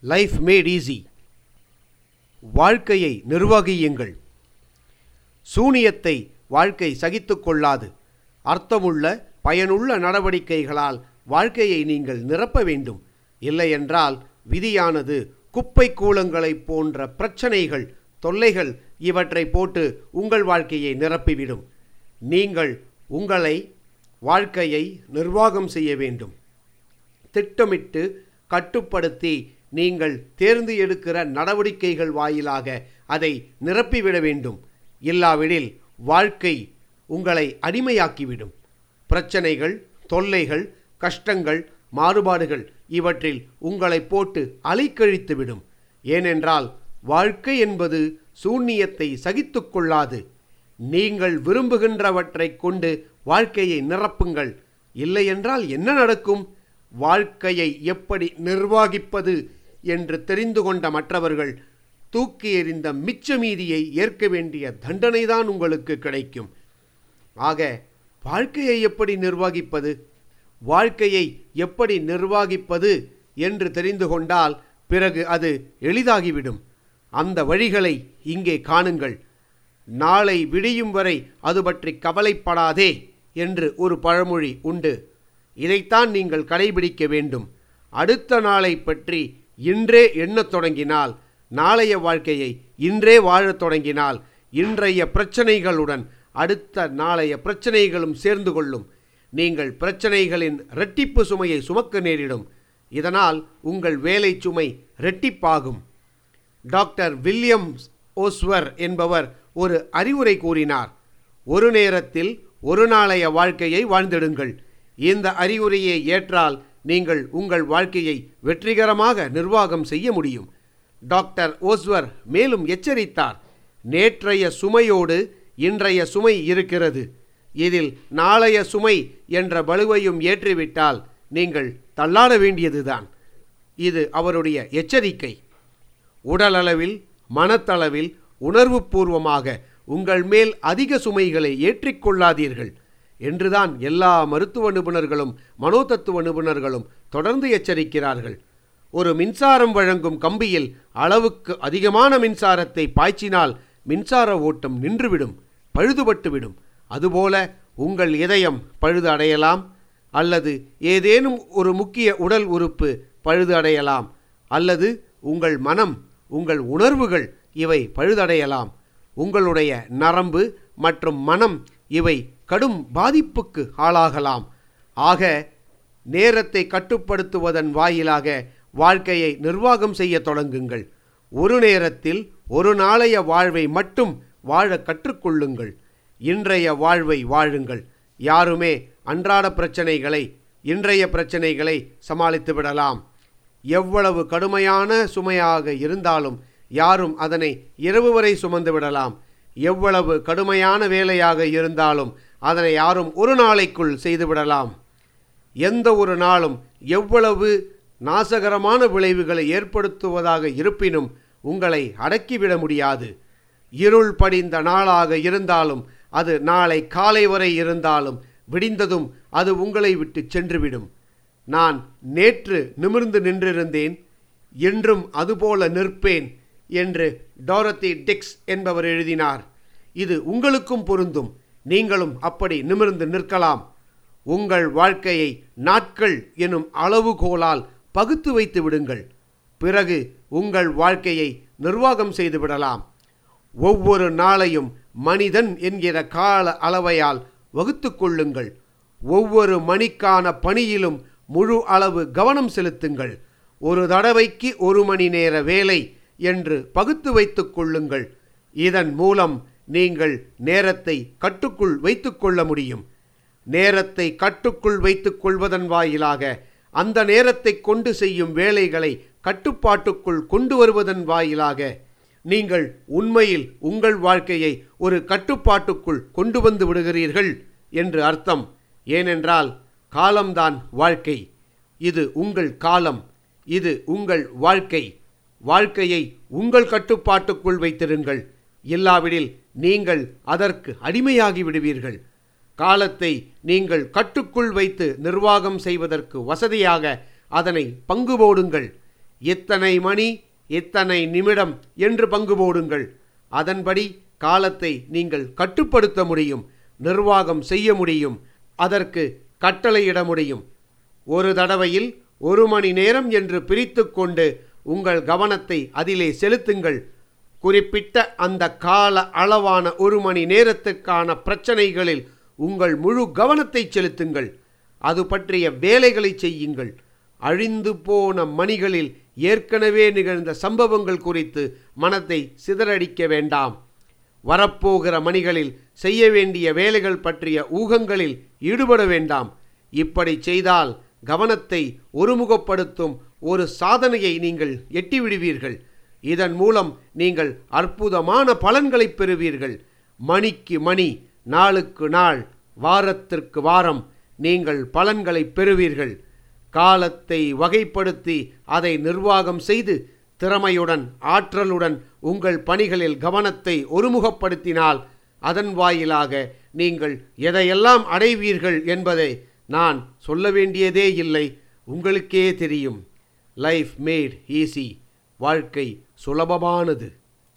Life mat easy வாழ்க்கையை நிர்வகியுங்கள். சூனியத்தை வாழ்க்கை சகித்து கொள்ளாது. அர்த்தமுள்ள பயனுள்ள நடவடிக்கைகளால் வாழ்க்கையை நீங்கள் நிரப்ப வேண்டும். இல்லையென்றால் விதியானது குப்பை கூலங்களைப் போன்ற பிரச்சனைகள் தொல்லைகள் இவற்றை போட்டு உங்கள் வாழ்க்கையை நிரப்பிவிடும். நீங்கள் உங்களை வாழ்க்கையை நிர்வாகம் செய்ய வேண்டும். திட்டமிட்டு கட்டுப்படுத்தி நீங்கள் தேர்ந்து எடுக்கிற நடவடிக்கைகள் வாயிலாக அதை நிரப்பிவிட வேண்டும். இல்லாவிடில் வாழ்க்கை உங்களை அடிமையாக்கிவிடும். பிரச்சனைகள் தொல்லைகள் கஷ்டங்கள் மாறுபாடுகள் இவற்றில் உங்களை போட்டு அலைக்கழித்துவிடும். ஏனென்றால் வாழ்க்கை என்பது சூன்யத்தை சகித்து கொள்ளாது. நீங்கள் விரும்புகின்றவற்றைக் கொண்டு வாழ்க்கையை நிரப்புங்கள். இல்லையென்றால் என்ன நடக்கும்? வாழ்க்கையை எப்படி நிர்வாகிப்பது என்று தெரிந்து கொண்ட மற்றவர்கள் தூக்கி எறிந்த மிச்ச மீதியை ஏற்க வேண்டிய தண்டனைதான் உங்களுக்கு கிடைக்கும். ஆக வாழ்க்கையை எப்படி நிர்வகிப்பது? வாழ்க்கையை எப்படி நிர்வகிப்பது என்று தெரிந்து கொண்டால் பிறகு அது எளிதாகிவிடும். அந்த வழிகளை இங்கே காணுங்கள். நாளை விடியும் வரை அது பற்றி கவலைப்படாதே என்று ஒரு பழமொழி உண்டு. இதைத்தான் நீங்கள் கடைபிடிக்க வேண்டும். அடுத்த நாளை பற்றி இன்றே எண்ணத் தொடங்கினால் நாளைய வாழ்க்கையை இன்றே வாழத் தொடங்கினால் இன்றைய பிரச்சனைகளுடன் அடுத்த நாளைய பிரச்சனைகளும் சேர்ந்து கொள்ளும். நீங்கள் பிரச்சனைகளின் இரட்டிப்பு சுமையை சுமக்க நேரிடும். இதனால் உங்கள் வேலை சுமை இரட்டிப்பாகும் டாக்டர் வில்லியம்ஸ் ஓஸ்வர் என்பவர் ஒரு அறிவுரை கூறினார். ஒரு நேரத்தில் ஒரு நாளைய வாழ்க்கையை வாழ்ந்திடுங்கள். இந்த அறிவுரையை ஏற்றால் நீங்கள் உங்கள் வாழ்க்கையை வெற்றிகரமாக நிர்வாகம் செய்ய முடியும். டாக்டர் ஓஸ்வர் மேலும் எச்சரித்தார். நேற்றைய சுமையோடு இன்றைய சுமை இருக்கிறது. இதில் நாளைய சுமை என்ற பலுவையும் ஏற்றிவிட்டால் நீங்கள் தள்ளாட வேண்டியதுதான். இது அவருடைய எச்சரிக்கை. உடலளவில் மனத்தளவில் உணர்வுபூர்வமாக உங்கள் மேல் அதிக சுமைகளை ஏற்றிக்கொள்ளாதீர்கள். என்றுதான் எல்லா மருத்துவ நிபுணர்களும் மனோதத்துவ நிபுணர்களும் தொடர்ந்து எச்சரிக்கிறார்கள். ஒரு மின்சாரம் வழங்கும் கம்பியில் அளவுக்கு அதிகமான மின்சாரத்தை பாய்ச்சினால் மின்சார ஓட்டம் நின்றுவிடும் பழுதுபட்டுவிடும். அதுபோல உங்கள் இதயம் பழுது அடையலாம் அல்லது ஏதேனும் ஒரு முக்கிய உடல் உறுப்பு பழுது அடையலாம் அல்லது உங்கள் மனம் உங்கள் உணர்வுகள் இவை பழுதடையலாம். உங்களுடைய நரம்பு மற்றும் மனம் இவை கடும் பாதிப்புக்கு ஆளாகலாம். ஆக நேரத்தை கட்டுப்படுத்துவதன் வாயிலாக வாழ்க்கையை நிர்வாகம் செய்ய தொடங்குங்கள். ஒரு நேரத்தில் ஒரு நாளைய வாழ்வை மட்டும் வாழ கற்றுக்கொள்ளுங்கள். இன்றைய வாழ்வை வாழுங்கள். யாருமே அன்றாட பிரச்சனைகளை இன்றைய பிரச்சனைகளை சமாளித்து விடலாம். எவ்வளவு கடுமையான சுமையாக இருந்தாலும் யாரும் அதனை இரவு வரை சுமந்து விடலாம். எவ்வளவு கடுமையான வேலையாக இருந்தாலும் அதனை யாரும் ஒரு நாளைக்குள் செய்துவிடலாம். எந்த ஒரு நாளும் எவ்வளவு நாசகரமான விளைவுகளை ஏற்படுத்துவதாக இருப்பினும் உங்களை அடக்கிவிட முடியாது. இருள் படிந்த நாளாக இருந்தாலும் அது நாளை காலை வரை இருந்தாலும் விடிந்ததும் அது உங்களை விட்டு சென்றுவிடும். நான் நேற்று நிமிர்ந்து நின்றிருந்தேன் என்றும் அதுபோல நிற்பேன் என்று டோரத்தி டிக்ஸ் என்பவர் எழுதினார். இது உங்களுக்கும் பொருந்தும். நீங்களும் அப்படி நிமிர்ந்து நிற்கலாம். உங்கள் வாழ்க்கையை நாட்கள் எனும் அளவுகோலால் பகுத்து வைத்து விடுங்கள். பிறகு உங்கள் வாழ்க்கையை நிர்வாகம் செய்து விடலாம். ஒவ்வொரு நாளையும் மனிதன் என்கிற கால அளவையால் வகுத்து கொள்ளுங்கள். ஒவ்வொரு மணிக்கான பணியிலும் முழு அளவு கவனம் செலுத்துங்கள். ஒரு தடவைக்கு ஒரு மணி நேர வேலை என்று பகுத்து வைத்துக் கொள்ளுங்கள். இதன் மூலம் நீங்கள் நேரத்தை கட்டுக்குள் வைத்துக்கொள்ள முடியும். நேரத்தை கட்டுக்குள் வைத்துக் கொள்வதன் வாயிலாக அந்த நேரத்தை கொண்டு செய்யும் வேலைகளை கட்டுப்பாட்டுக்குள் கொண்டு வருவதன் வாயிலாக நீங்கள் உண்மையில் உங்கள் வாழ்க்கையை ஒரு கட்டுப்பாட்டுக்குள் கொண்டு வந்து விடுகிறீர்கள் என்று அர்த்தம். ஏனென்றால் காலம்தான் வாழ்க்கை. இது உங்கள் காலம். இது உங்கள் வாழ்க்கை. வாழ்க்கையை உங்கள் கட்டுப்பாட்டுக்குள் வைத்திருங்கள். இல்லாவிடில் நீங்கள் அதற்கு அடிமையாகி விடுவீர்கள். காலத்தை நீங்கள் கட்டுக்குள் வைத்து நிர்வாகம் செய்வதற்கு வசதியாக அதனை பங்கு போடுங்கள். இத்தனை மணி இத்தனை நிமிடம் என்று பங்கு போடுங்கள். அதன்படி காலத்தை நீங்கள் கட்டுப்படுத்த முடியும் நிர்வாகம் செய்ய முடியும் அதற்கு கட்டளையிட முடியும். ஒரு தடவையில் ஒரு மணி நேரம் என்று பிரித்து கொண்டு உங்கள் கவனத்தை அதிலே செலுத்துங்கள். குறிப்பிட்ட அந்த கால அளவான ஒரு மணி நேரத்துக்கான பிரச்சனைகளில் உங்கள் முழு கவனத்தை செலுத்துங்கள். அது பற்றிய வேலைகளை செய்யுங்கள். அழிந்து போன மணிகளில் ஏற்கனவே நிகழ்ந்த சம்பவங்கள் குறித்து மனத்தை சிதறடிக்க வேண்டாம். வரப்போகிற மணிகளில் செய்ய வேண்டிய வேலைகள் பற்றிய ஊகங்களில் ஈடுபட வேண்டாம். இப்படி செய்தால் கவனத்தை ஒருமுகப்படுத்தும் ஒரு சாதனையை நீங்கள் எட்டிவிடுவீர்கள். இதன் மூலம் நீங்கள் அற்புதமான பலன்களை பெறுவீர்கள். மணிக்கு மணி நாளுக்கு நாள் வாரத்திற்கு வாரம் நீங்கள் பலன்களை பெறுவீர்கள். காலத்தை வகைப்படுத்தி அதை நிர்வாகம் செய்து திறமையுடன் ஆற்றலுடன் உங்கள் பணிகளில் கவனத்தை ஒருமுகப்படுத்தினால் அதன் வாயிலாக நீங்கள் எதையெல்லாம் அடைவீர்கள் என்பதை நான் சொல்ல வேண்டியதே இல்லை. உங்களுக்கே தெரியும். லைஃப் மேட் ஈஸி வாழ்க்கை சுலபமானது.